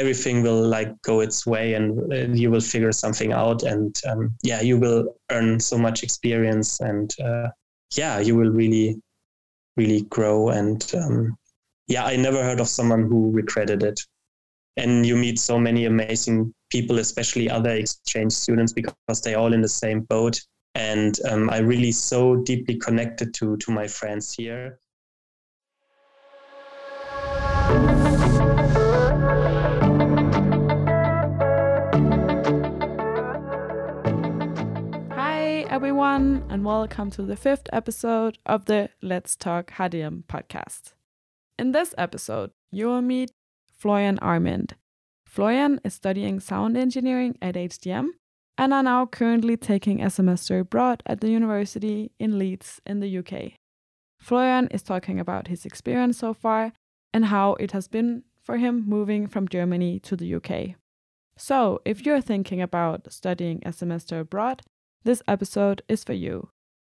everything will like go its way and you will figure something out and um, yeah you will earn so much experience and uh, yeah you will really really grow and um, yeah i never heard of someone who regretted it. And you meet so many amazing people especially other exchange students because they're all in the same boat. And um, i really so deeply connected to to my friends here everyone, and welcome to the fifth episode of the Let's Talk HDM podcast. In this episode, you will meet Florian Amendt. Florian is studying sound engineering at HDM and are now currently taking a semester abroad at the university in Leeds in the UK. Florian is talking about his experience so far and how it has been for him moving from Germany to the UK. So, if you're thinking about studying a semester abroad, this episode is for you.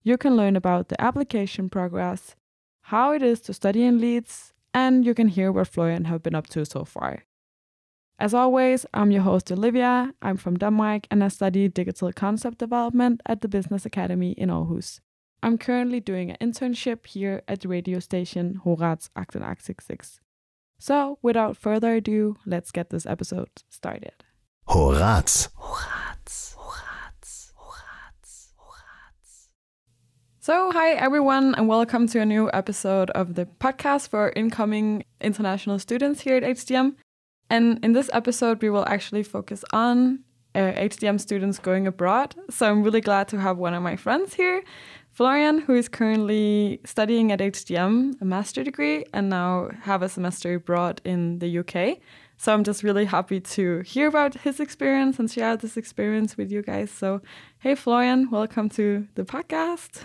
You can learn about the application progress, how it is to study in Leeds, and you can hear what Florian have been up to so far. As always, I'm your host Olivia. I'm from Denmark and I study digital concept development at the Business Academy in Aarhus. I'm currently doing an internship here at the radio station HORADS 886. So, without further ado, let's get this episode started. HORADS. So, hi everyone, and welcome to a new episode of the podcast for incoming international students here at HDM. And in this episode, we will actually focus on uh, HDM students going abroad. So, I'm really glad to have one of my friends here, Florian, who is currently studying at HDM, a master degree, and now have a semester abroad in the UK. So, I'm just really happy to hear about his experience and share this experience with you guys. So, hey, Florian, welcome to the podcast.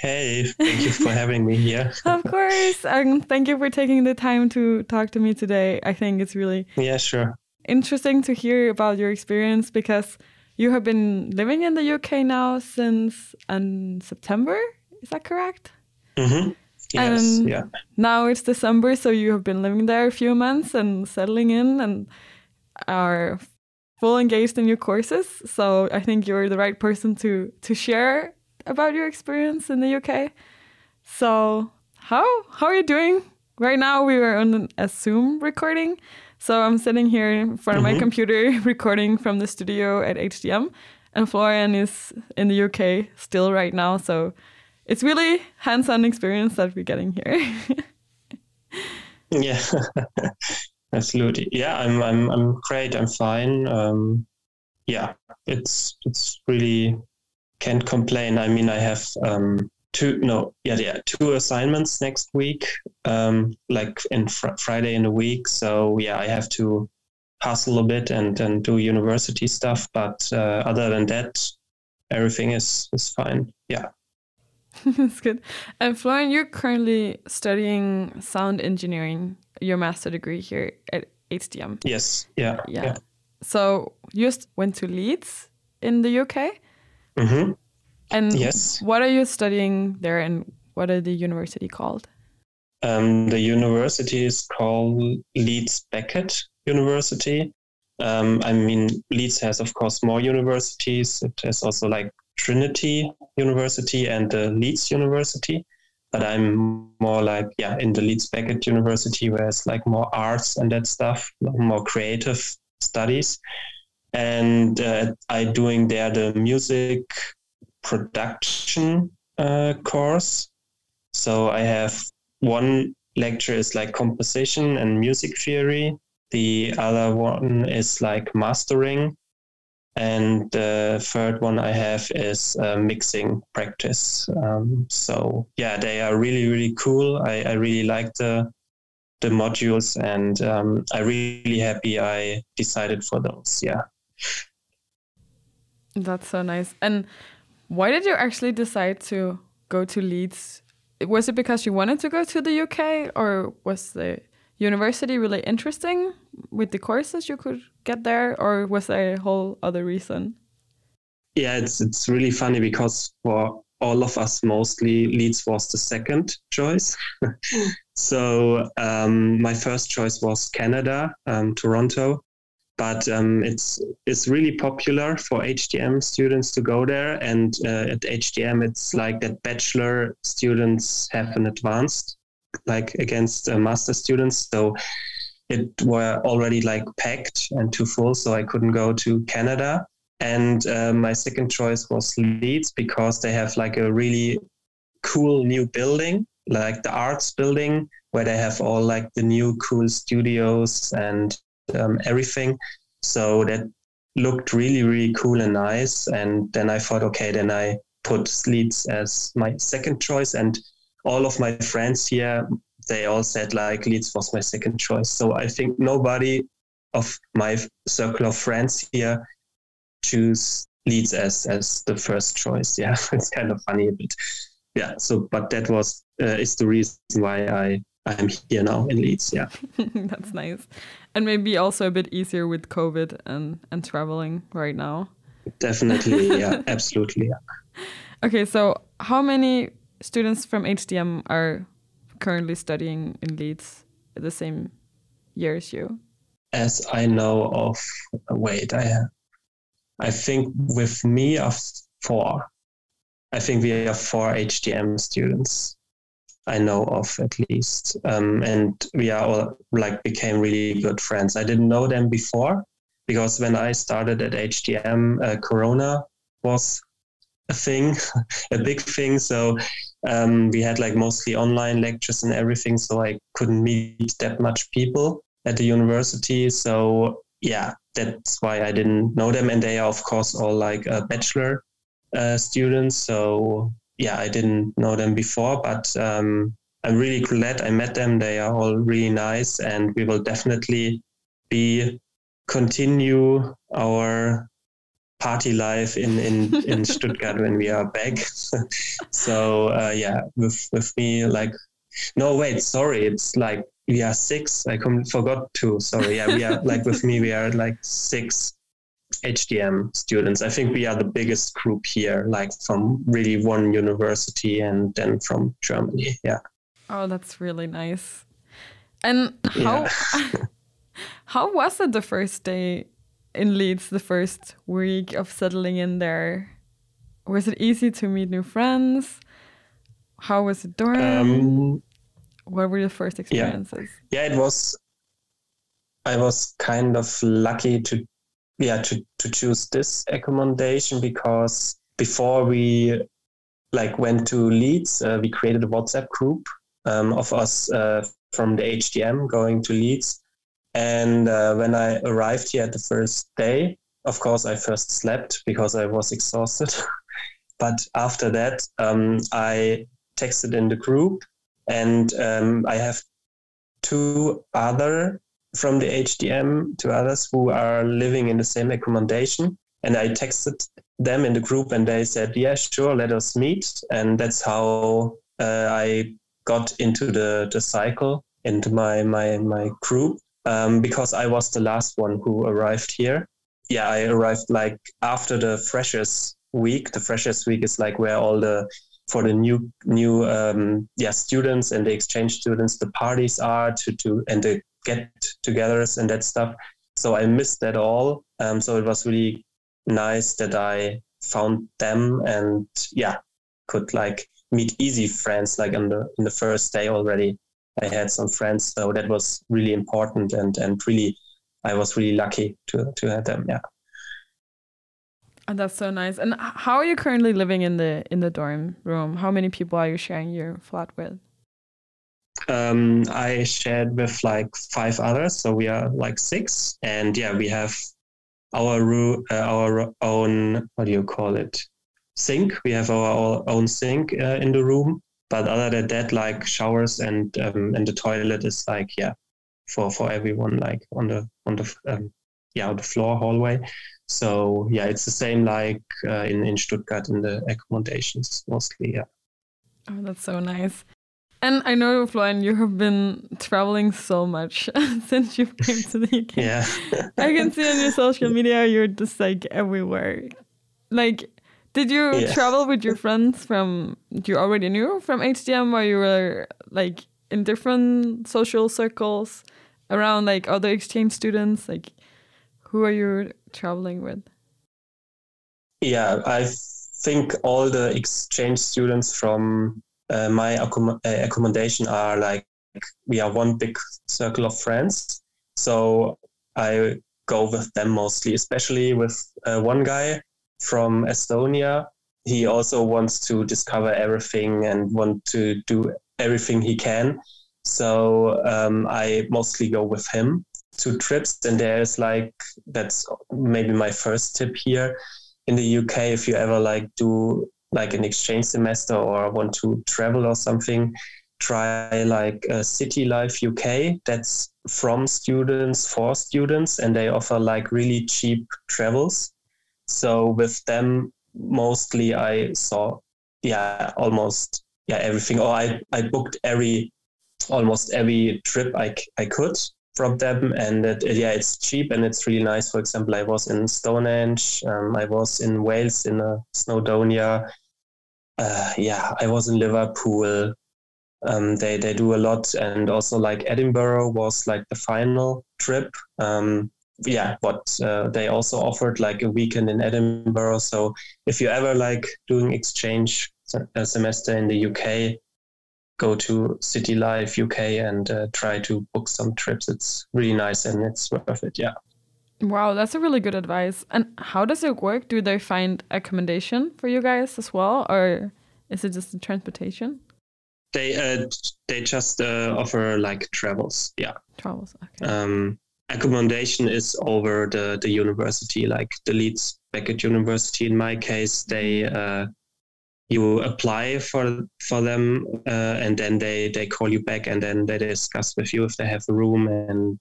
Hey, thank you for having me here. of course. And thank you for taking the time to talk to me today. I think it's really Yeah, sure. interesting to hear about your experience because you have been living in the UK now since um, September. Is that correct? Mm-hmm. Yes, And yeah. Now it's December, so you have been living there a few months and settling in and are full engaged in your courses. So I think you're the right person to to share about your experience in the UK. So how how are you doing? Right now we are on a Zoom recording. So I'm sitting here in front of my Mhm. computer recording from the studio at HDM and Florian is in the UK still right now. So it's really hands-on experience that we're getting here. Yeah. Absolutely. Yeah, I'm I'm I'm great. I'm fine. Um yeah, it's it's really can't complain. I mean I have um two no yeah yeah two assignments next week um like in fr- Friday in a week so yeah I have to hustle a bit and and do university stuff but uh, other than that everything is is fine yeah That's good. And Florian, you're currently studying sound engineering, your master degree here at HDM. yes yeah Yeah. So you just went to Leeds in the UK. Hmm And Yes. what are you studying there and what are the university called? Um, the university is called Leeds Beckett University. Um, I mean, Leeds has, of course, more universities. It has also like Trinity University and the Leeds University. But I'm more like, yeah, in the Leeds Beckett University, where it's like more arts and that stuff, more creative studies. And uh, I doing there the music production uh, course. So I have one lecture is like composition and music theory. The other one is like mastering. And the third one I have is uh, mixing practice. Um, so yeah, they are really, really cool. I, I really like the the modules and um, I'm really happy I decided for those. Yeah. That's so nice. And why did you actually decide to go to Leeds? Was it because you wanted to go to the UK or was the university really interesting with the courses you could get there or was there a whole other reason? yeah it's it's really funny because for all of us mostly Leeds was the second choice. so um, my first choice was Canada, um, Toronto, but um, it's it's really popular for HDM students to go there. And uh, at HDM, it's like that bachelor students have an advanced, like against uh, master students. So it were already like packed and too full, so I couldn't go to Canada. And uh, my second choice was Leeds because they have like a really cool new building, like the arts building, where they have all like the new cool studios and um, everything. So that looked really, really cool and nice. And then I thought, okay, then I put Leeds as my second choice. And all of my friends here, they all said like Leeds was my second choice. So I think nobody of my circle of friends here choose Leeds as as the first choice. Yeah, it's kind of funny but. Yeah. So, but that was uh, is the reason why I I'm here now in Leeds. Yeah. That's nice, and maybe also a bit easier with COVID and and traveling right now. Definitely. Yeah. absolutely. Yeah. Okay. So, how many students from HDM are currently studying in Leeds at the same year as you? As I know of, wait, I I think with me of four. I think we have four HDM students I know of at least. Um, and we are all like became really good friends. I didn't know them before because when I started at HDM, uh, Corona was a thing, a big thing. So um, we had like mostly online lectures and everything. So I couldn't meet that much people at the university. So yeah, that's why I didn't know them. And they are, of course, all like uh, bachelor uh, students. So yeah, I didn't know them before, but um, I'm really glad I met them. They are all really nice, and we will definitely be continue our party life in in in Stuttgart when we are back. so uh, yeah, with with me like no wait sorry it's like we are six. I com- forgot to. Sorry. Yeah, we are like with me. We are like six HDM students. I think we are the biggest group here, like from really one university and then from Germany. Yeah. Oh, that's really nice. And how yeah. how was it the first day in Leeds? The first week of settling in there. Was it easy to meet new friends? How was the dorm? Um, what were your first experiences? Yeah. yeah, it was. I was kind of lucky to, yeah, to to choose this accommodation because before we like went to Leeds, uh, we created a WhatsApp group um, of us uh, from the HDM going to Leeds. And uh, when I arrived here at the first day, of course, I first slept because I was exhausted. but after that, um, I texted in the group and um, I have two other from the HDM, to others who are living in the same accommodation. And I texted them in the group and they said, yeah, sure, let us meet. And that's how uh, I got into the, the cycle, into my, my, my group, um, because I was the last one who arrived here. Yeah, I arrived like after the freshers week. The freshers week is like where all the for the new new um, yeah students and the exchange students the parties are to to and the get-togethers and that stuff. So I missed that all. Um, so it was really nice that I found them and yeah could like meet easy friends like on the in the first day already. I had some friends, so that was really important and and really I was really lucky to to have them. Yeah. And that's so nice. And how are you currently living in the in the dorm room? How many people are you sharing your flat with? Um, I shared with like five others, so we are like six. And yeah, we have our room, uh, our own what do you call it? Sink. We have our own sink uh, in the room. But other than that, like showers and um, and the toilet is like yeah, for for everyone like on the on the um, yeah on the floor hallway. So yeah, it's the same like uh, in in Stuttgart in the accommodations mostly. Yeah. Oh, that's so nice. And I know, Florian, you have been traveling so much since you came to the UK. Yeah. I can see on your social media you're just like everywhere. Like, Did you yeah. travel with your friends from you already knew from HDM, or you were like in different social circles around like other exchange students? Like, who are you traveling with? Yeah, I think all the exchange students from uh, my accom- uh, accommodation are like we are one big circle of friends. So I go with them mostly, especially with uh, one guy from Estonia. He also wants to discover everything and want to do everything he can. So um, I mostly go with him to trips. And there's like, that's maybe my first tip here in the UK. If you ever like do like an exchange semester or want to travel or something, try like a City Life UK. That's from students for students, and they offer like really cheap travels. So with them, mostly I saw, yeah, almost yeah everything. Or I I booked every almost every trip I I could from them and it, yeah it's cheap and it's really nice for example i was in stonehenge um, i was in wales in uh, snowdonia uh, yeah i was in liverpool um, they they do a lot and also like edinburgh was like the final trip um, yeah but uh, they also offered like a weekend in edinburgh so if you ever like doing exchange a semester in the uk go to City Life UK and uh, try to book some trips. It's really nice and it's worth it. Yeah. Wow, that's a really good advice. And how does it work? Do they find accommodation for you guys as well, or is it just the transportation? They uh, they just uh, offer like travels. Yeah. Travels. Okay. Um, accommodation is over the the university, like the Leeds Beckett University. In my case, they uh, you apply for for them uh, and then they they call you back and then they discuss with you if they have a room and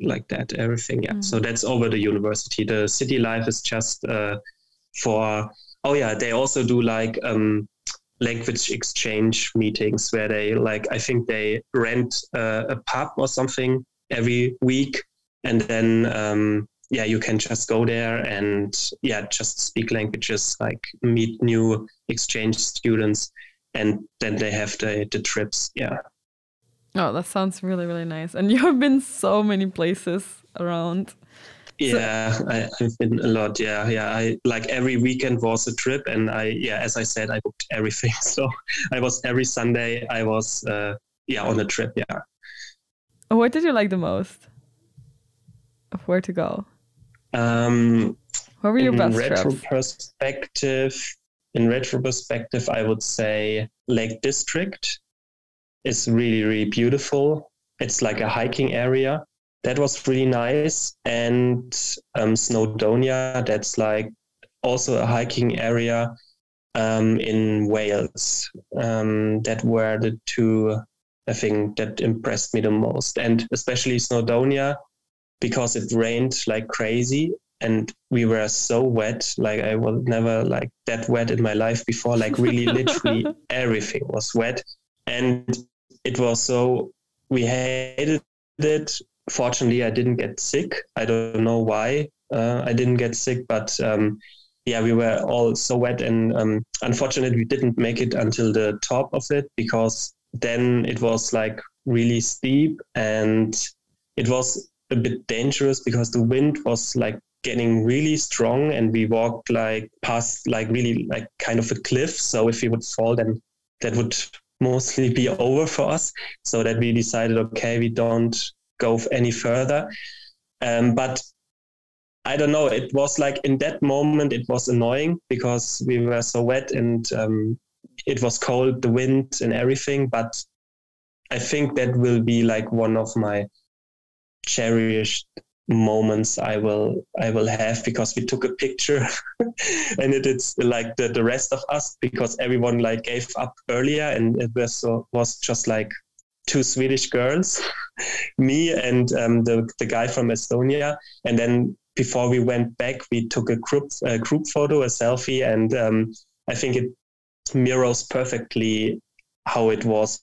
like that everything yeah. Mm. so that's over the university. The city life is just uh, for oh yeah they also do like um, language exchange meetings where they like i think they rent uh, a pub or something every week and then um, yeah you can just go there and yeah just speak languages like meet new exchange students and then they have the the trips yeah oh that sounds really really nice. And you have been so many places around. Yeah so- I, have been a lot yeah yeah. I like every weekend was a trip and i yeah as i said i booked everything. So i was every sunday i was uh yeah on a trip yeah. What did you like the most? Of where to go? Um, what were your in best retro trips? perspective, in retro perspective, I would say Lake District is really, really beautiful. It's like a hiking area. That was really nice. And um, Snowdonia, that's like also a hiking area um, in Wales. Um, that were the two, I think, that impressed me the most. And especially Snowdonia, because it rained like crazy and we were so wet like i was never like that wet in my life before like really literally everything was wet and it was so we hated it. Fortunately i didn't get sick. I don't know why uh, i didn't get sick but um, yeah we were all so wet and um, unfortunately we didn't make it until the top of it because then it was like really steep and it was a bit dangerous because the wind was like getting really strong and we walked like past like really like kind of a cliff. So if we would fall then that would mostly be over for us. So that we decided okay we don't go any further. Um, but i don't know it was like in that moment it was annoying because we were so wet and um, it was cold the wind and everything. But i think that will be like one of my cherished moments I will I will have because we took a picture. And it is like the, the rest of us because everyone like gave up earlier and it was so, was just like two Swedish girls, me and um, the the guy from Estonia, and then before we went back, we took a group a group photo, a selfie, and um, I think it mirrors perfectly how it was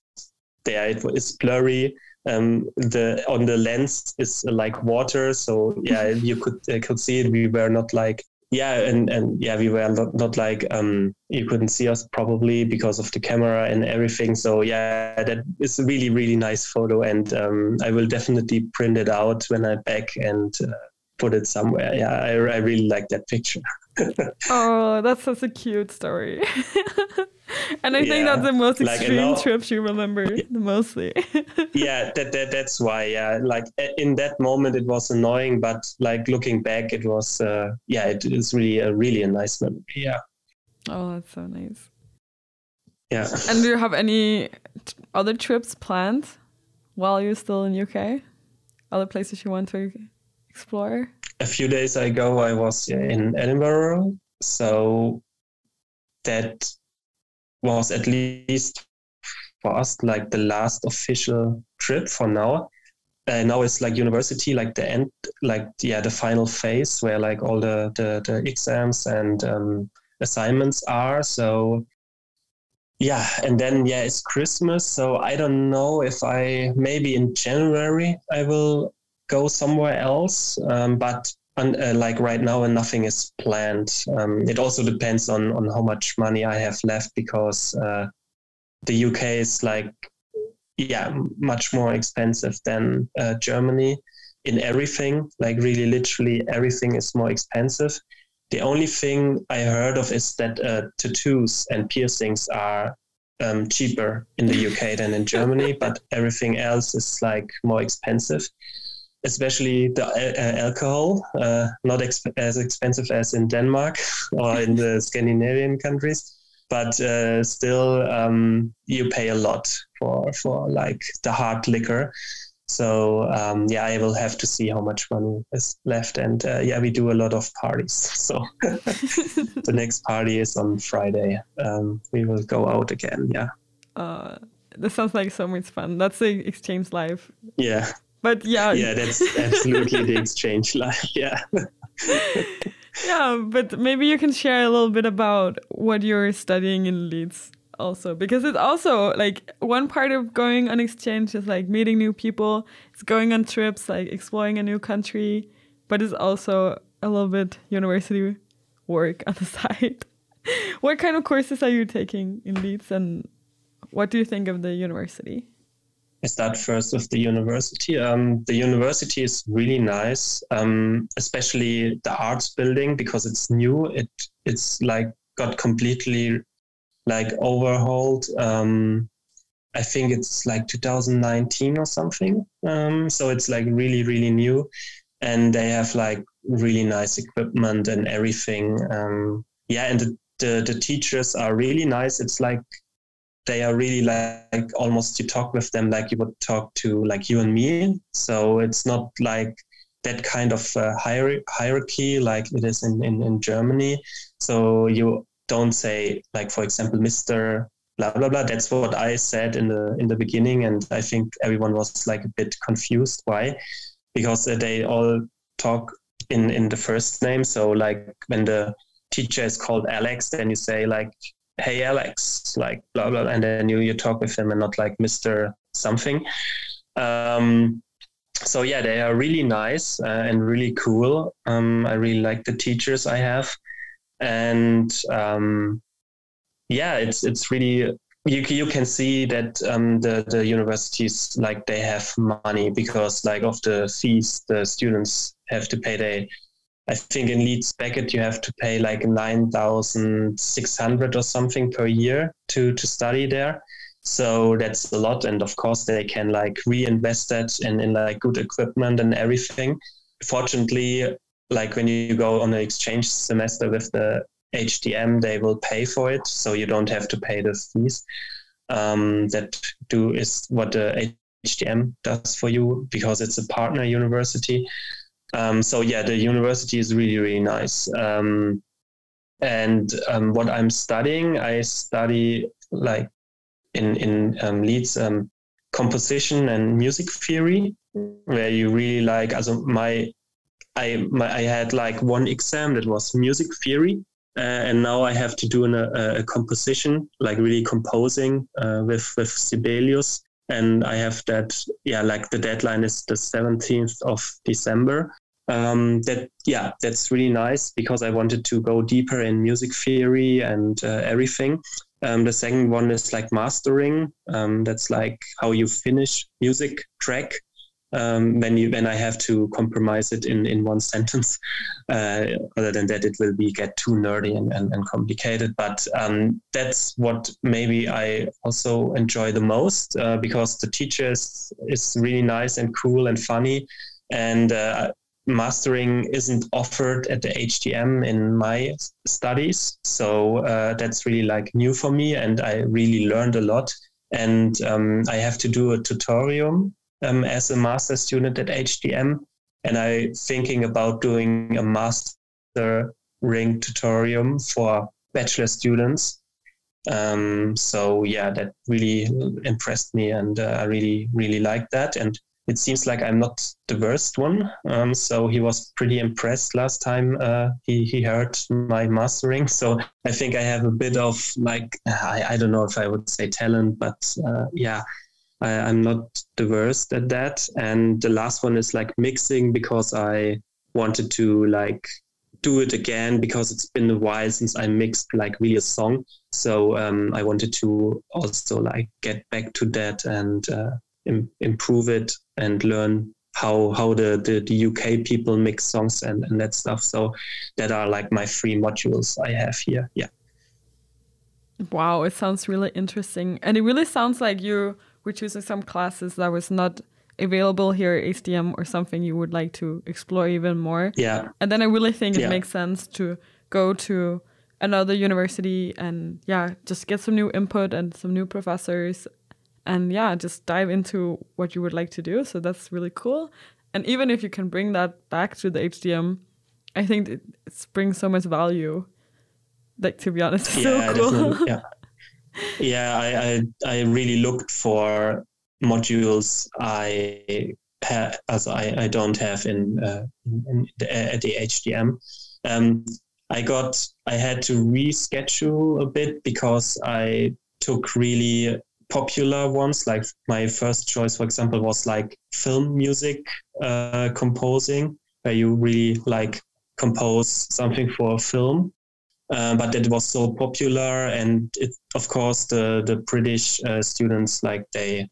there. It was blurry um, the on the lens is like water so yeah you could uh, could see it we were not like yeah, and and yeah, we were not, not like um, you couldn't see us probably because of the camera and everything. So yeah, that is a really really nice photo, and um, I will definitely print it out when I'm back and uh, put it somewhere. Yeah, I, I really like that picture. Oh, that's such a cute story. and I yeah, think that's the most extreme like, trips you remember yeah, mostly. yeah, that, that that's why. Yeah, like in that moment it was annoying, but like looking back, it was uh, yeah, it is really a really a nice memory. Yeah. Oh, that's so nice. Yeah. And do you have any other trips planned while you're still in UK? Other places you want to explore? A few days ago, I was in Edinburgh, so that was at least for us like the last official trip for now. Uh, now it's like university, like the end, like yeah, the final phase where like all the the, the exams and um, assignments are. So yeah, and then yeah, it's Christmas. So I don't know if I maybe in January I will go somewhere else, um, but and, uh, like right now and nothing is planned. Um, it also depends on on how much money i have left because uh, the uk is like yeah much more expensive than uh, germany in everything. Like really literally everything is more expensive. The only thing i heard of is that uh, tattoos and piercings are um, cheaper in the uk than in germany but everything else is like more expensive especially the uh, alcohol, uh, not exp- as expensive as in Denmark or in the Scandinavian countries, but uh, still um, you pay a lot for for like the hard liquor. So um, yeah, I will have to see how much money is left, and uh, yeah, we do a lot of parties. So the next party is on Friday. Um, we will go out again. Yeah. Uh, that sounds like so much fun. That's the exchange life. Yeah but yeah yeah that's absolutely the exchange life yeah. Yeah but maybe you can share a little bit about what you're studying in leeds also because it's also like one part of going on exchange is like meeting new people it's going on trips like exploring a new country but it's also a little bit university work on the side. What kind of courses are you taking in leeds and what do you think of the university I start first with the university. Um, the university is really nice, um, especially the arts building because it's new. It it's like got completely like overhauled. Um, I think it's like 2019 or something. Um, so it's like really really new, and they have like really nice equipment and everything. Um, yeah, and the, the the teachers are really nice. It's like they are really like almost you talk with them like you would talk to like you and me. So it's not like that kind of uh, hierarchy like it is in, in, in Germany. So you don't say like, for example, Mr. Blah blah blah. That's what I said in the in the beginning, and I think everyone was like a bit confused. Why? Because uh, they all talk in in the first name. So like when the teacher is called Alex, then you say like hey alex like blah blah and then you you talk with him and not like mr something. Um, so yeah they are really nice uh, and really cool. Um, i really like the teachers i have. And um, yeah it's it's really you, you can see that um, the, the universities like they have money because like of the fees the students have to pay they I think in Leeds Beckett you have to pay like nine thousand six hundred or something per year to to study there. So that's a lot, and of course they can like reinvest that in in like good equipment and everything. Fortunately, like when you go on an exchange semester with the HDM, they will pay for it, so you don't have to pay the fees. Um, that do is what the HDM does for you because it's a partner university. Um, so yeah, the university is really really nice. Um, and um, what I'm studying, I study like in in um, Leeds um, composition and music theory, where you really like. Also my I my, I had like one exam that was music theory, uh, and now I have to do an, a, a, composition, like really composing uh, with with Sibelius, and I have that. Yeah, like the deadline is the seventeenth of December, Um, that yeah, that's really nice because I wanted to go deeper in music theory and uh, everything. Um, the second one is like mastering. Um, that's like how you finish music track um, when you when I have to compromise it in in one sentence. Uh, other than that, it will be get too nerdy and, and, and complicated. But um, that's what maybe I also enjoy the most uh, because the teacher is, is really nice and cool and funny, and uh, mastering isn't offered at the HDM in my studies. So uh, that's really like new for me, and I really learned a lot. And um, I have to do a tutorial um, as a master student at HDM, and I'm thinking about doing a master ring tutorium for bachelor students. Um, so yeah, that really impressed me, and uh, I really really liked that. And it seems like I'm not the worst one. Um, so he was pretty impressed last time uh, he he heard my mastering. So I think I have a bit of like I, I don't know if I would say talent, but uh, yeah, I, am not the worst at that. And the last one is like mixing because I wanted to like do it again because it's been a while since I mixed like really a song. So um, I wanted to also like get back to that and uh, Im- improve it and learn how how the, the, the UK people mix songs and, and that stuff. So that are like my three modules I have here. Yeah. Wow, it sounds really interesting. And it really sounds like you we're choosing some classes that was not available here at HDM or something you would like to explore even more. Yeah. And then I really think yeah. it makes sense to go to another university and yeah, just get some new input and some new professors and yeah, just dive into what you would like to do. So that's really cool. And even if you can bring that back to the HDM, I think it, it brings so much value. Like to be honest, yeah, so cool. Yeah yeah, I, I, I really looked for modules I have as I, I don't have in, uh, in the, at the HDM. Um, I got I had to reschedule a bit because I took really popular ones. Like my first choice, for example, was like film music uh, composing, where you really like compose something for a film. Uh, but it was so popular, and it, of course, the the British uh, students like they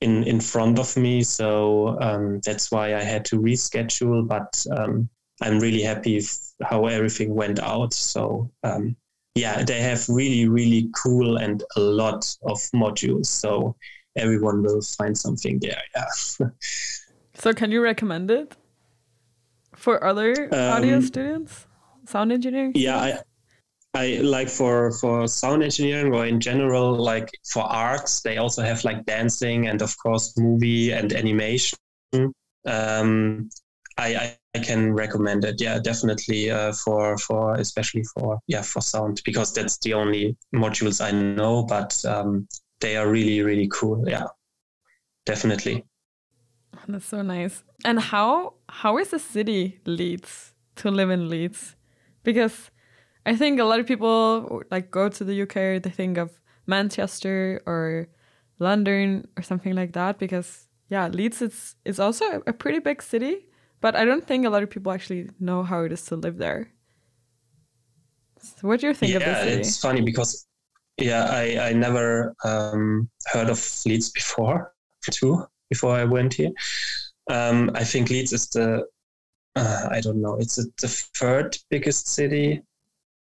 in in front of me, so um, that's why I had to reschedule. But um, I'm really happy how everything went out. So um, yeah, they have really really cool and a lot of modules. So everyone will find something there. Yeah. so can you recommend it for other audio um, students? Sound engineering? Yeah, I, I like for for sound engineering or in general, like for arts, they also have like dancing and of course movie and animation. Um, I, I can recommend it. Yeah, definitely uh, for for especially for yeah for sound because that's the only modules I know, but um, they are really really cool. Yeah, definitely. That's so nice. And how how is the city Leeds to live in Leeds? Because I think a lot of people like go to the UK, they think of Manchester or London or something like that because yeah, Leeds is is also a pretty big city, but I don't think a lot of people actually know how it is to live there. So what do you think yeah, of the city? it's funny because yeah, I I never um, heard of Leeds before too before I went here. Um, I think Leeds is the uh, I don't know. It's the third biggest city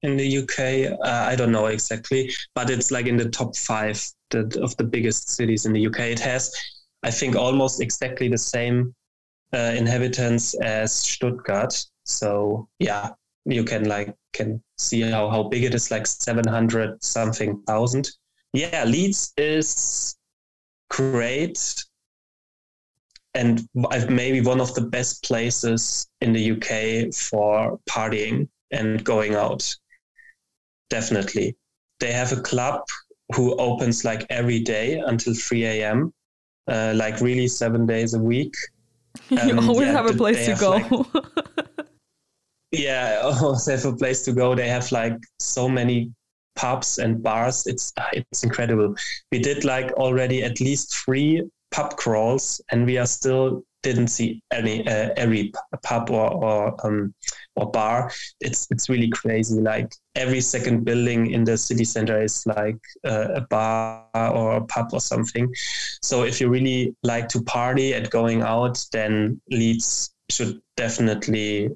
in the UK. Uh, I don't know exactly, but it's like in the top five of the biggest cities in the UK. It has, I think, almost exactly the same uh, inhabitants as Stuttgart. So yeah, you can like can see how how big it is, like seven hundred something thousand. Yeah, Leeds is great and maybe one of the best places in the UK for partying and going out definitely. They have a club who opens like every day until 3 a.m., uh, like really seven days a week. You always yeah, have a place to go. Like, yeah, always have a place to go. They have like so many pubs and bars. It's it's incredible. We did like already at least three pub crawls, and we are still didn't see any uh, every pub or or, um, or bar. It's it's really crazy. Like every second building in the city center is like uh, a bar or a pub or something. So if you really like to party and going out, then Leeds should definitely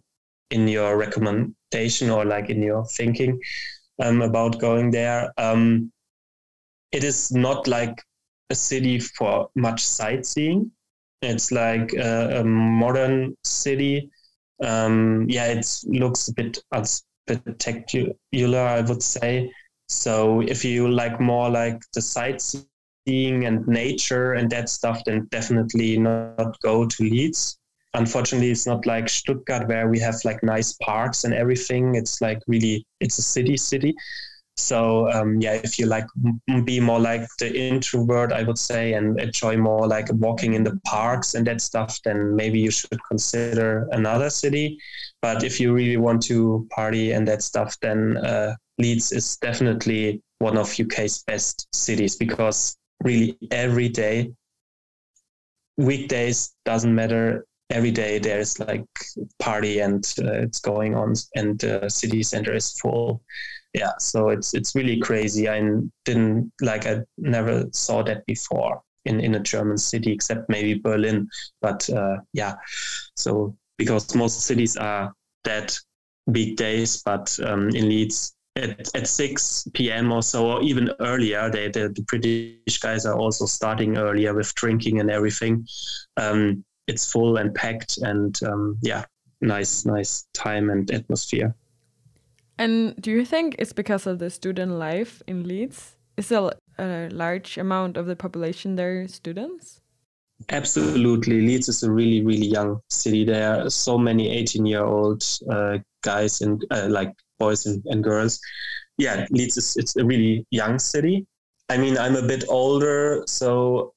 in your recommendation or like in your thinking um, about going there. Um, it is not like a city for much sightseeing it's like a, a modern city. Um, yeah, it looks a bit unspectacular, I would say. So if you like more like the sightseeing and nature and that stuff, then definitely not go to Leeds. Unfortunately, it's not like Stuttgart where we have like nice parks and everything. It's like really, it's a city city. So um, yeah, if you like be more like the introvert, I would say, and enjoy more like walking in the parks and that stuff, then maybe you should consider another city. But if you really want to party and that stuff, then uh, Leeds is definitely one of UK's best cities because really every day, weekdays doesn't matter. Every day there's like party and uh, it's going on, and the city center is full yeah so it's it's really crazy i didn't like i never saw that before in in a german city except maybe berlin but uh, yeah so because most cities are that big days but um, in leeds at, at 6 p.m. or so, or even earlier. They, the, the British guys are also starting earlier with drinking and everything. Um, it's full and packed, and um, yeah, nice, nice time and atmosphere. And do you think it's because of the student life in Leeds? Is a, a large amount of the population there students? Absolutely. Leeds is a really, really young city. There are so many 18 year old uh, guys and uh, like boys and, and girls. Yeah, Leeds is it's a really young city. I mean, I'm a bit older, so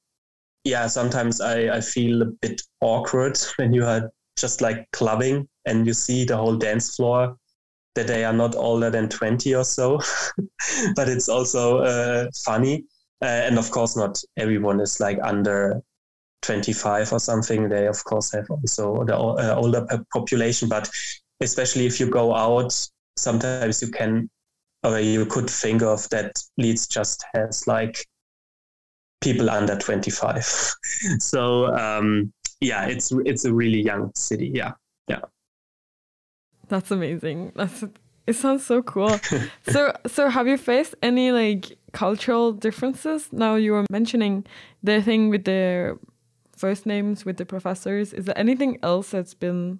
yeah, sometimes I, I feel a bit awkward when you are just like clubbing and you see the whole dance floor that they are not older than 20 or so. but it's also uh, funny. Uh, and of course, not everyone is like under 25 or something. They, of course, have also the uh, older population. But especially if you go out, sometimes you can, or you could think of that Leeds just has like people under 25. so, um, yeah, it's it's a really young city. Yeah, yeah. That's amazing. That's it sounds so cool. so so have you faced any like cultural differences? Now you were mentioning the thing with the first names with the professors. Is there anything else that's been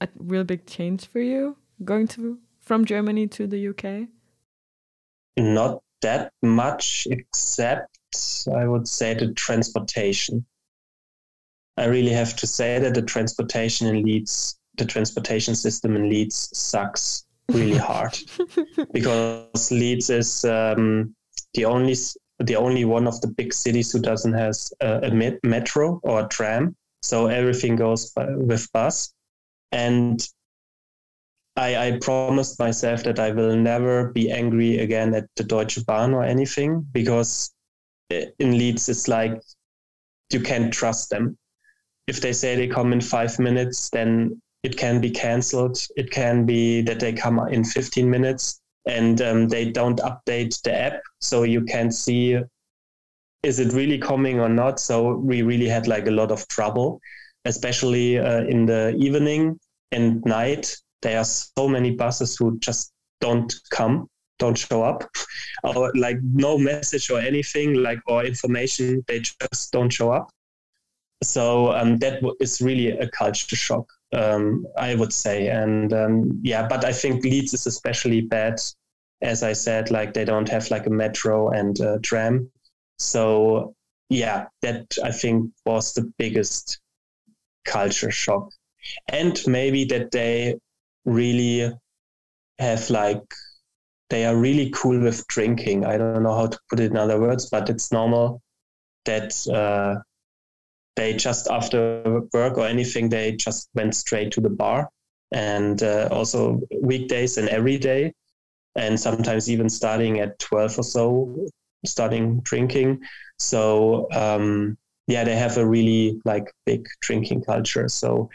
a real big change for you going to from Germany to the UK? Not that much except I would say the transportation. I really have to say that the transportation in Leeds the transportation system in Leeds sucks really hard because Leeds is um, the only the only one of the big cities who doesn't has a, metro or a tram. So everything goes by, with bus, and I, I promised myself that I will never be angry again at the Deutsche Bahn or anything because in Leeds it's like you can't trust them. If they say they come in five minutes, then it can be cancelled. It can be that they come in 15 minutes and um, they don't update the app, so you can't see is it really coming or not. So we really had like a lot of trouble, especially uh, in the evening and night. There are so many buses who just don't come, don't show up, or like no message or anything, like or information. They just don't show up. So um, that is really a culture shock um, I would say. And um, yeah, but I think Leeds is especially bad, as I said, like they don't have like a metro and a tram. So yeah, that I think was the biggest culture shock. And maybe that they really have like they are really cool with drinking. I don't know how to put it in other words, but it's normal that uh, they just after work or anything they just went straight to the bar and uh, also weekdays and every day and sometimes even starting at 12 or so starting drinking so um, yeah, they have a really like big drinking culture. So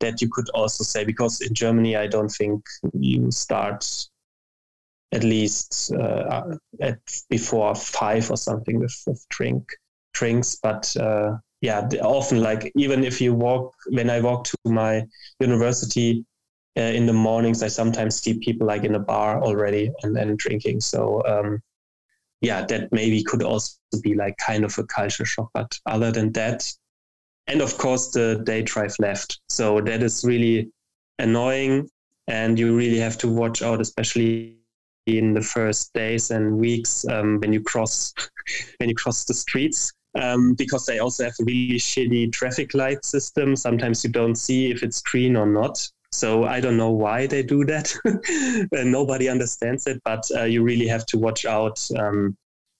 that you could also say because in Germany, I don't think you start at least uh, at before five or something with, with drink drinks, but uh, yeah, often like even if you walk when I walk to my university uh, in the mornings, I sometimes see people like in a bar already and then drinking. So um, yeah, that maybe could also be like kind of a culture shock. But other than that, and of course the day drive left. So that is really annoying, and you really have to watch out, especially in the first days and weeks um, when you cross when you cross the streets. Um, because they also have a really shitty traffic light system. Sometimes you don't see if it's green or not. So I don't know why they do that. Nobody understands it, but uh, you really have to watch out um,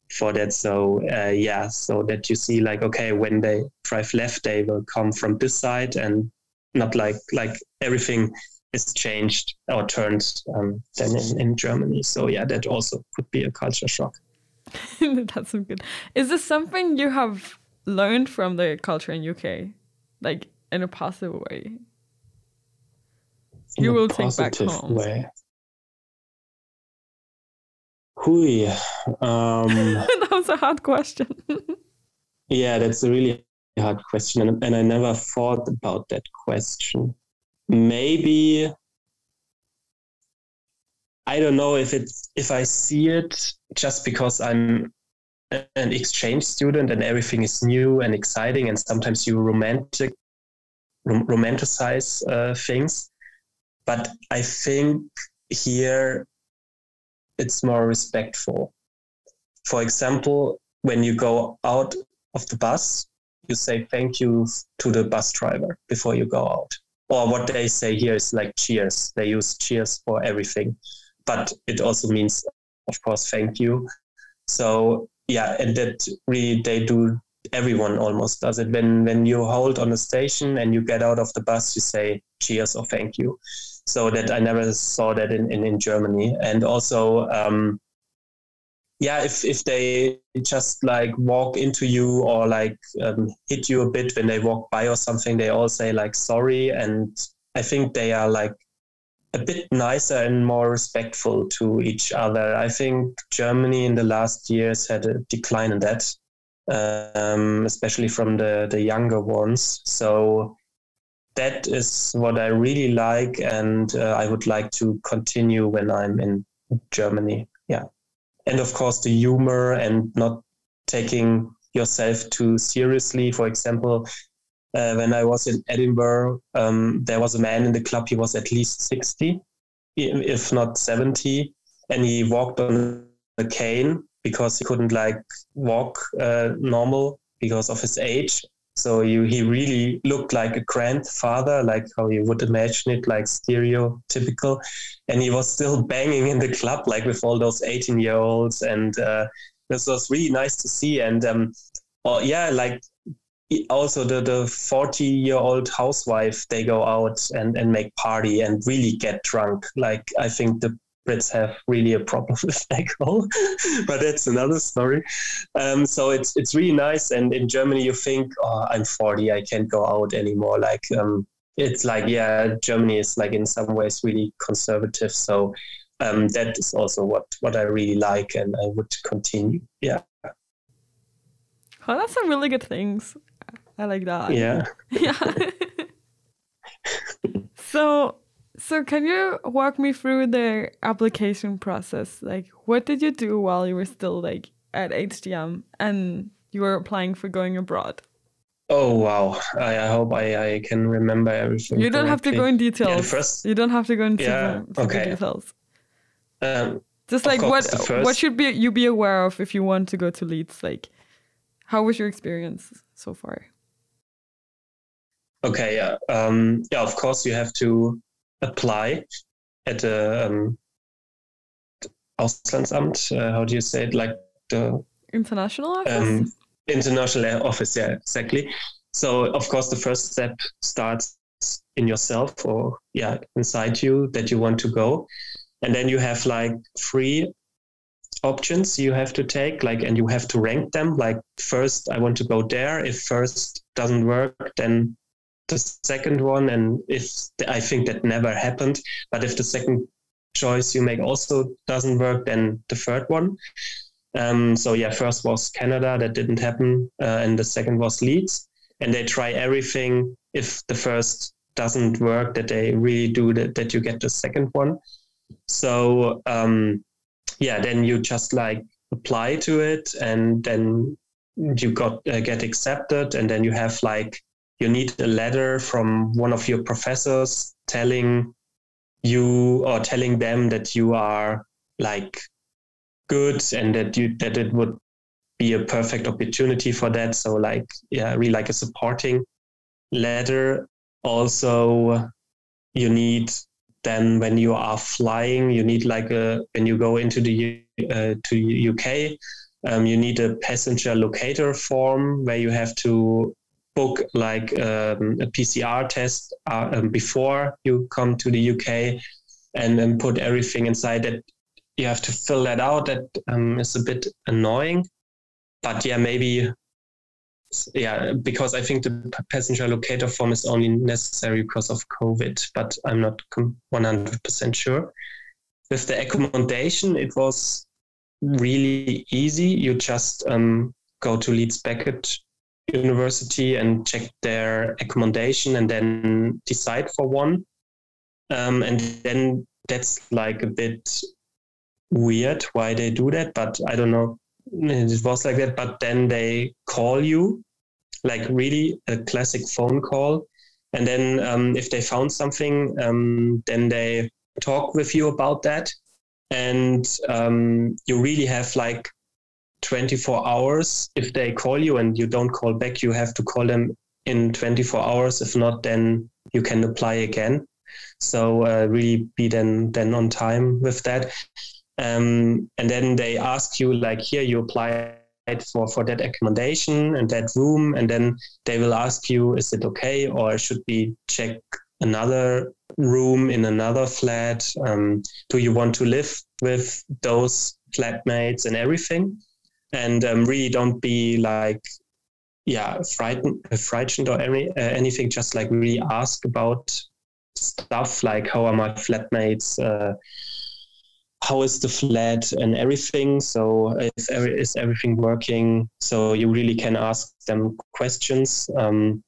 for that. So uh, yeah, so that you see like okay, when they drive left, they will come from this side, and not like like everything is changed or turned um, than in, in Germany. So yeah, that also could be a culture shock. That's so good. Is this something you have learned from the culture in UK, like in a positive way? In you will take back home. Way. Hui. Um, that was a hard question. yeah, that's a really hard question, and, and I never thought about that question. Maybe I don't know if it's if I see it just because I'm an exchange student and everything is new and exciting, and sometimes you romantic rom- romanticize uh, things. But I think here it's more respectful. For example, when you go out of the bus, you say thank you to the bus driver before you go out. Or what they say here is like cheers. They use cheers for everything but it also means, of course, thank you. So yeah, and that really they do. Everyone almost does it. When when you hold on a station and you get out of the bus, you say cheers or thank you. So that I never saw that in in, in Germany, and also. Um, yeah, if, if they just like walk into you or like um, hit you a bit when they walk by or something, they all say like sorry. And I think they are like a bit nicer and more respectful to each other. I think Germany in the last years had a decline in that, um, especially from the, the younger ones. So that is what I really like, and uh, I would like to continue when I'm in Germany. Yeah. And of course, the humor and not taking yourself too seriously. For example, uh, when I was in Edinburgh, um, there was a man in the club. He was at least 60, if not 70, and he walked on a cane because he couldn't like walk uh, normal because of his age. So you, he really looked like a grandfather, like how you would imagine it, like stereotypical. And he was still banging in the club, like with all those 18 year olds. And uh, this was really nice to see. And um, oh, yeah, like also the the 40 year old housewife they go out and and make party and really get drunk. Like i think the brits have really a problem with alcohol but that's another story. Um, so it's it's really nice. And in germany you think oh i'm 40 i can't go out anymore. Like um, it's like yeah germany is like in some ways really conservative. So um, that is also what what i really like and i would continue. Yeah. Oh, that's some really good things. I like that. Yeah. yeah. so so can you walk me through the application process? Like what did you do while you were still like at HDM and you were applying for going abroad? Oh wow! I, I hope I, I can remember everything. You don't correctly. have to go in details. Yeah, first, you don't have to go into yeah, okay. details. Um, Just like what what should be you be aware of if you want to go to Leeds? Like, how was your experience so far? Okay, yeah, um, yeah. Of course, you have to apply at the um, Auslandsamt. Uh, how do you say it? Like the international office. Um, international office, yeah, exactly. So, of course, the first step starts in yourself, or yeah, inside you that you want to go, and then you have like three options you have to take like and you have to rank them like first i want to go there if first doesn't work then the second one and if i think that never happened but if the second choice you make also doesn't work then the third one. Um, so yeah first was canada that didn't happen uh, and the second was leeds and they try everything. If the first doesn't work that they really do that, that you get the second one. So um, yeah then you just like apply to it and then you got uh, get accepted and then you have like you need a letter from one of your professors telling you or telling them that you are like good and that you that it would be a perfect opportunity for that. So like yeah really like a supporting letter. Also you need then when you are flying you need like a when you go into the uh, to uk um, you need a passenger locator form where you have to book like um, a pcr test uh, um, before you come to the uk and then put everything inside that you have to fill that out that um, is a bit annoying but yeah maybe yeah, because I think the passenger locator form is only necessary because of COVID, but I'm not 100% sure. With the accommodation, it was really easy. You just um, go to Leeds Beckett University and check their accommodation and then decide for one. Um, and then that's like a bit weird why they do that, but I don't know. It was like that but then they call you like really a classic phone call. And then um, if they found something um, then they talk with you about that. And um, you really have like 24 hours. If they call you and you don't call back you have to call them in 24 hours. If not then you can apply again. So uh, really be then then on time with that. Um, and then they ask you like here you apply for for that accommodation and that room. And then they will ask you is it okay? Or should we check another room in another flat? Um, do you want to live with those flatmates and everything and um, really don't be like yeah frightened frightened or any, uh, anything just like really ask about stuff like how are my flatmates uh, how is the flat and everything. So is, is everything working? So you really can ask them questions. Um,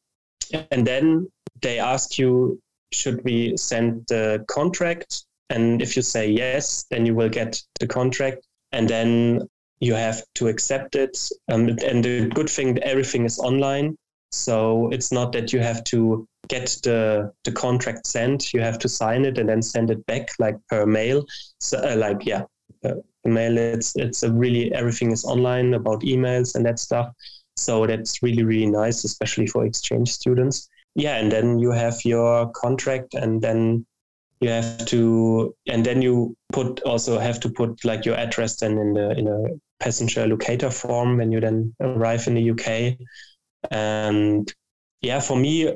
and then they ask you, should we send the contract? And if you say yes, then you will get the contract. And then you have to accept it. Um, and the good thing, everything is online. So it's not that you have to get the the contract sent, you have to sign it and then send it back like per mail. So uh, like yeah, uh, mail. It's it's a really everything is online about emails and that stuff. So that's really really nice, especially for exchange students. Yeah, and then you have your contract, and then you have to, and then you put also have to put like your address then in the in a passenger locator form when you then arrive in the UK. And yeah, for me,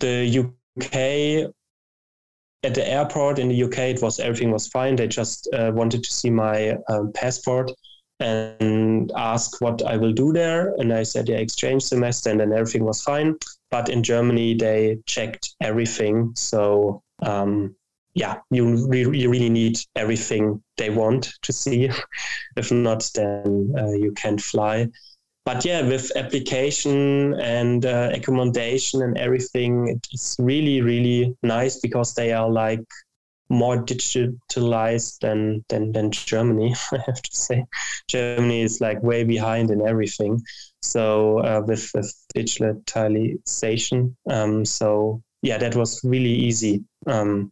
the UK at the airport in the UK, it was everything was fine. They just uh, wanted to see my um, passport and ask what I will do there. And I said, yeah, exchange semester, and then everything was fine. But in Germany, they checked everything. So um, yeah, you, re- you really need everything they want to see. if not, then uh, you can't fly but yeah, with application and uh, accommodation and everything, it's really, really nice because they are like more digitalized than than than Germany. I have to say, Germany is like way behind in everything. So uh, with with digitalization, um, so yeah, that was really easy, um,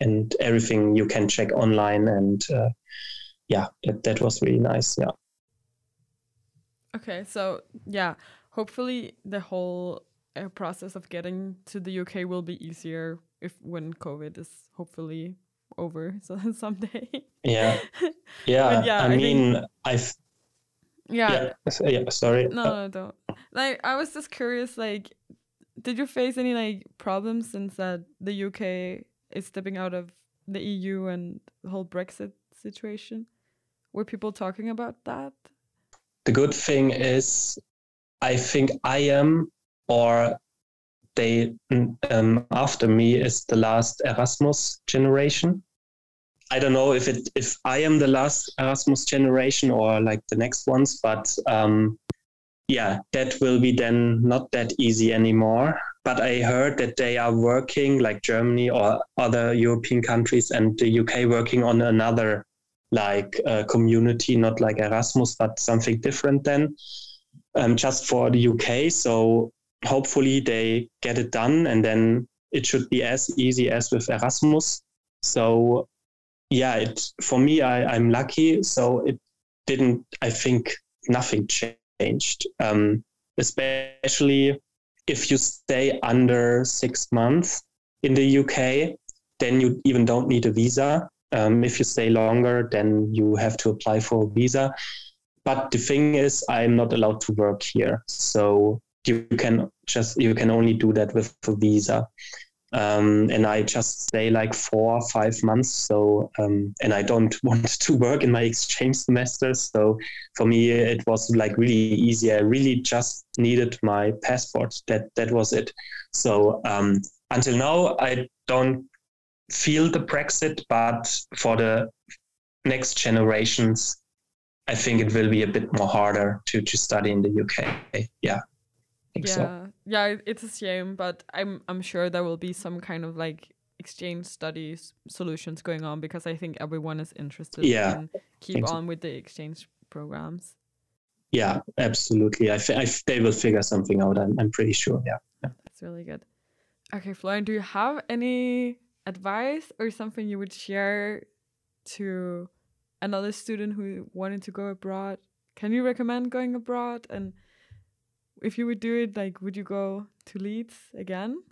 and everything you can check online, and uh, yeah, that that was really nice. Yeah. Okay, so yeah, hopefully the whole uh, process of getting to the UK will be easier if when COVID is hopefully over so someday. Yeah, yeah. yeah I, I mean, I've. Yeah. yeah. Yeah. Sorry. No, no, don't. Like, I was just curious. Like, did you face any like problems since that the UK is stepping out of the EU and the whole Brexit situation? Were people talking about that? The good thing is, I think I am, or they um, after me is the last Erasmus generation. I don't know if it if I am the last Erasmus generation or like the next ones, but um, yeah, that will be then not that easy anymore. But I heard that they are working, like Germany or other European countries and the UK, working on another like uh, community, not like Erasmus, but something different then, um, just for the UK. So hopefully they get it done, and then it should be as easy as with Erasmus. So yeah, it for me, I, I'm lucky. So it didn't. I think nothing changed, um, especially if you stay under six months in the UK, then you even don't need a visa. Um, if you stay longer, then you have to apply for a visa. But the thing is, I'm not allowed to work here, so you can just you can only do that with a visa. Um, and I just stay like four or five months. So, um, and I don't want to work in my exchange semester. So, for me, it was like really easy. I really just needed my passport. That that was it. So, um, until now, I don't feel the Brexit, but for the next generations, I think it will be a bit more harder to to study in the UK. Yeah yeah, so. Yeah, it's a shame, but I'm I'm sure there will be some kind of like exchange studies solutions going on because I think everyone is interested yeah, in keep on so. with the exchange programs. Yeah, absolutely. I, I they will figure something out. I'm I'm pretty sure. Yeah. yeah. That's really good. Okay, Florian, do you have any advice or something you would share to another student who wanted to go abroad? Can you recommend going abroad and if you would do it, like, would you go to Leeds again?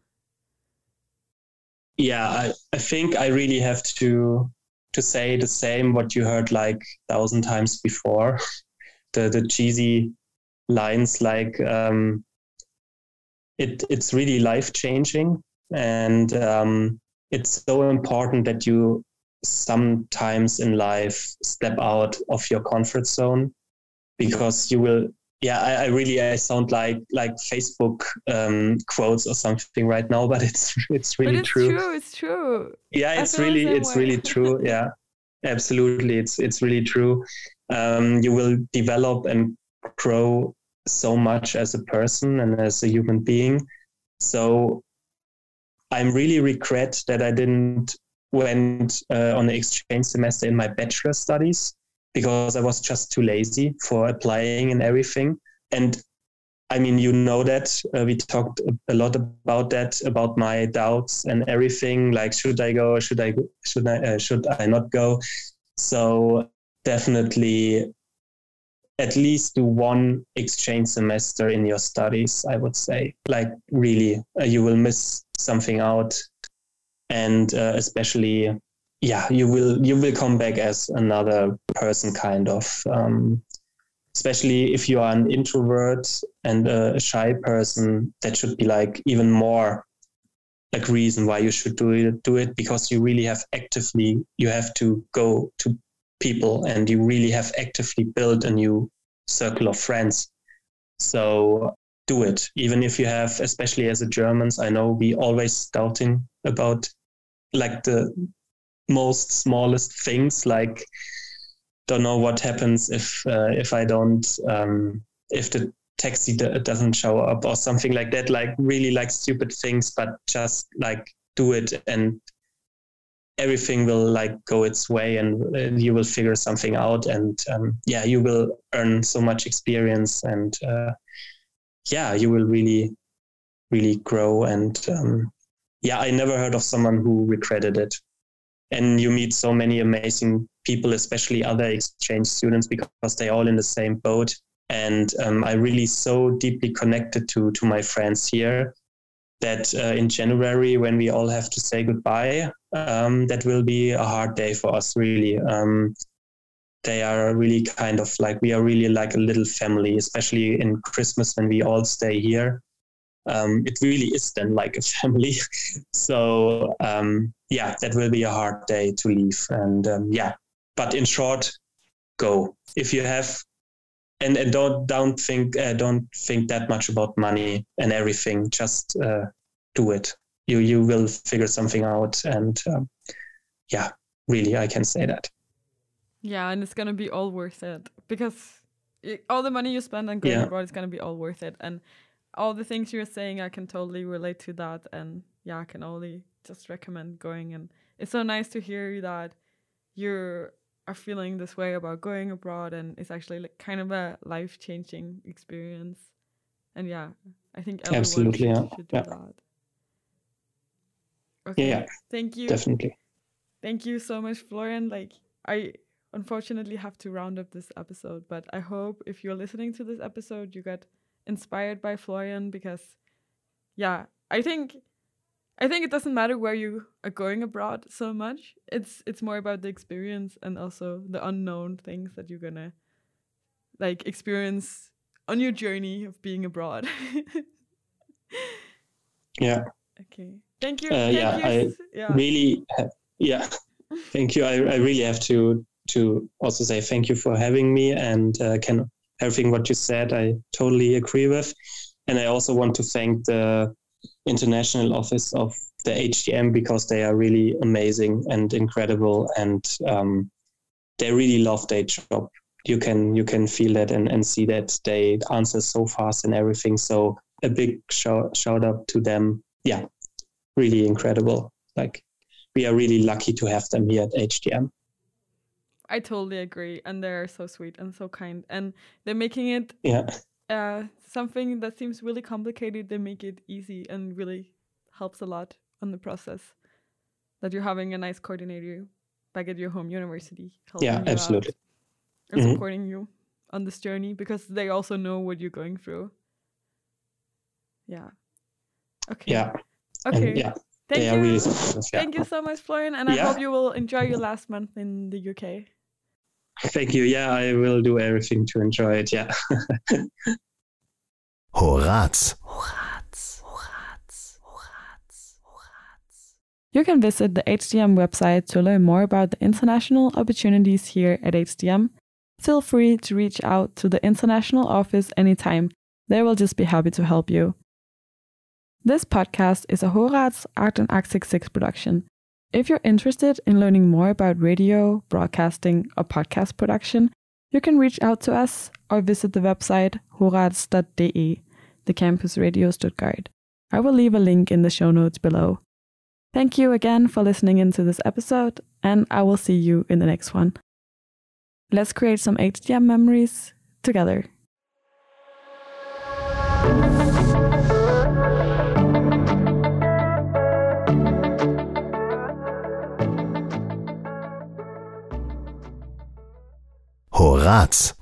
Yeah, I, I think I really have to to say the same what you heard like thousand times before. the the cheesy lines like um, it it's really life changing and um, it's so important that you sometimes in life step out of your comfort zone because you will yeah, I, I, really I sound like like Facebook um, quotes or something right now, but it's it's really but it's true. true. It's true. Yeah, it's really it's way. really true. Yeah, absolutely, it's it's really true. Um, you will develop and grow so much as a person and as a human being. So I'm really regret that I didn't went uh, on the exchange semester in my bachelor studies because I was just too lazy for applying and everything. And I mean, you know that uh, we talked a lot about that, about my doubts and everything. Like, should I go? Should I? Should I? Uh, should I not go? So definitely, at least do one exchange semester in your studies. I would say, like, really, uh, you will miss something out, and uh, especially yeah you will you will come back as another person kind of um, especially if you are an introvert and a shy person that should be like even more like reason why you should do it do it because you really have actively you have to go to people and you really have actively built a new circle of friends. So do it. Even if you have especially as a germans i know we always doubting about like the most smallest things like don't know what happens if uh, if I don't um, if the taxi d- doesn't show up or something like that like really like stupid things but just like do it and everything will like go its way and uh, you will figure something out and um, yeah you will earn so much experience and uh, yeah you will really really grow and um, yeah i never heard of someone who regretted it and you meet so many amazing people, especially other exchange students, because they're all in the same boat. And um, I really so deeply connected to to my friends here that uh, in January, when we all have to say goodbye, um, that will be a hard day for us. Really, um, they are really kind of like we are really like a little family, especially in Christmas when we all stay here um, it really is then like a family. so um, yeah, that will be a hard day to leave. And um, yeah, but in short, go. If you have and, and don't don't think uh, don't think that much about money and everything. Just uh, do it. You you will figure something out, and um, yeah, really, I can say that. Yeah, and it's gonna be all worth it because all the money you spend on going yeah. abroad is gonna be all worth it, and all the things you were saying, I can totally relate to that, and yeah, I can only just recommend going. And it's so nice to hear that you're are feeling this way about going abroad and it's actually like kind of a life changing experience. And yeah, I think everyone Absolutely, should, yeah. should do yeah. that. Okay. Yeah. Thank you. Definitely. Thank you so much, Florian. Like I unfortunately have to round up this episode, but I hope if you're listening to this episode you got inspired by Florian because yeah, I think I think it doesn't matter where you are going abroad so much. It's it's more about the experience and also the unknown things that you're gonna like experience on your journey of being abroad. yeah. Okay. Thank you. Uh, Thank yeah, you. I yeah. really have, yeah. Thank you. I, I really have to to also say thank you for having me and uh, can everything what you said I totally agree with. And I also want to thank the international office of the HDM because they are really amazing and incredible, and um, they really love their job. You can you can feel that and, and see that they answer so fast and everything. So a big shout shout out to them. Yeah, really incredible. Like we are really lucky to have them here at HDM. I totally agree, and they're so sweet and so kind, and they're making it yeah uh, something that seems really complicated, they make it easy and really helps a lot on the process. That you're having a nice coordinator back at your home university. Yeah, absolutely. And mm-hmm. supporting you on this journey because they also know what you're going through. Yeah. Okay. Yeah. Okay. And yeah. Thank you. Really Thank you so much, Florian, and I hope you will enjoy your last month in the UK. Thank you. Yeah, I will do everything to enjoy it. Yeah. HORADS. You can visit the HDM website to learn more about the international opportunities here at HDM. Feel free to reach out to the international office anytime. They will just be happy to help you. This podcast is a HORADS Art and Arctic 6 production. If you're interested in learning more about radio, broadcasting, or podcast production, you can reach out to us or visit the website horads.de, the campus radio Stuttgart. I will leave a link in the show notes below. Thank you again for listening into this episode, and I will see you in the next one. Let's create some HDM memories together. Horaz